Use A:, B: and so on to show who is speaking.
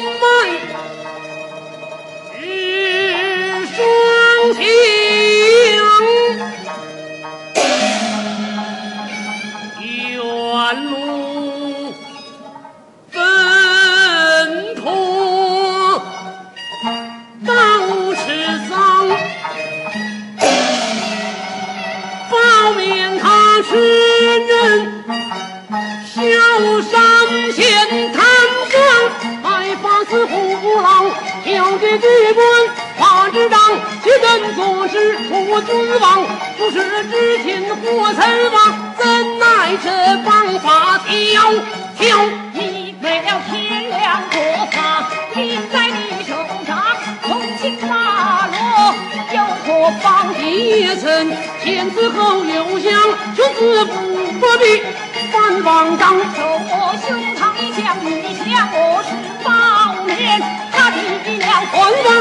A: 门日霜晴原路奔途到此桑报命他吃人小山前举棍法之章，其人所知不君王，不是知情或臣王，怎奈这方法挑挑？
B: 你为了天良国法，印在你手上，从轻发落，有何妨？
A: 也曾天子后刘襄，却自不不必反王章。
B: 受我胸膛一将，你向我是包面，他体谅
A: 还望少娘多体谅，俺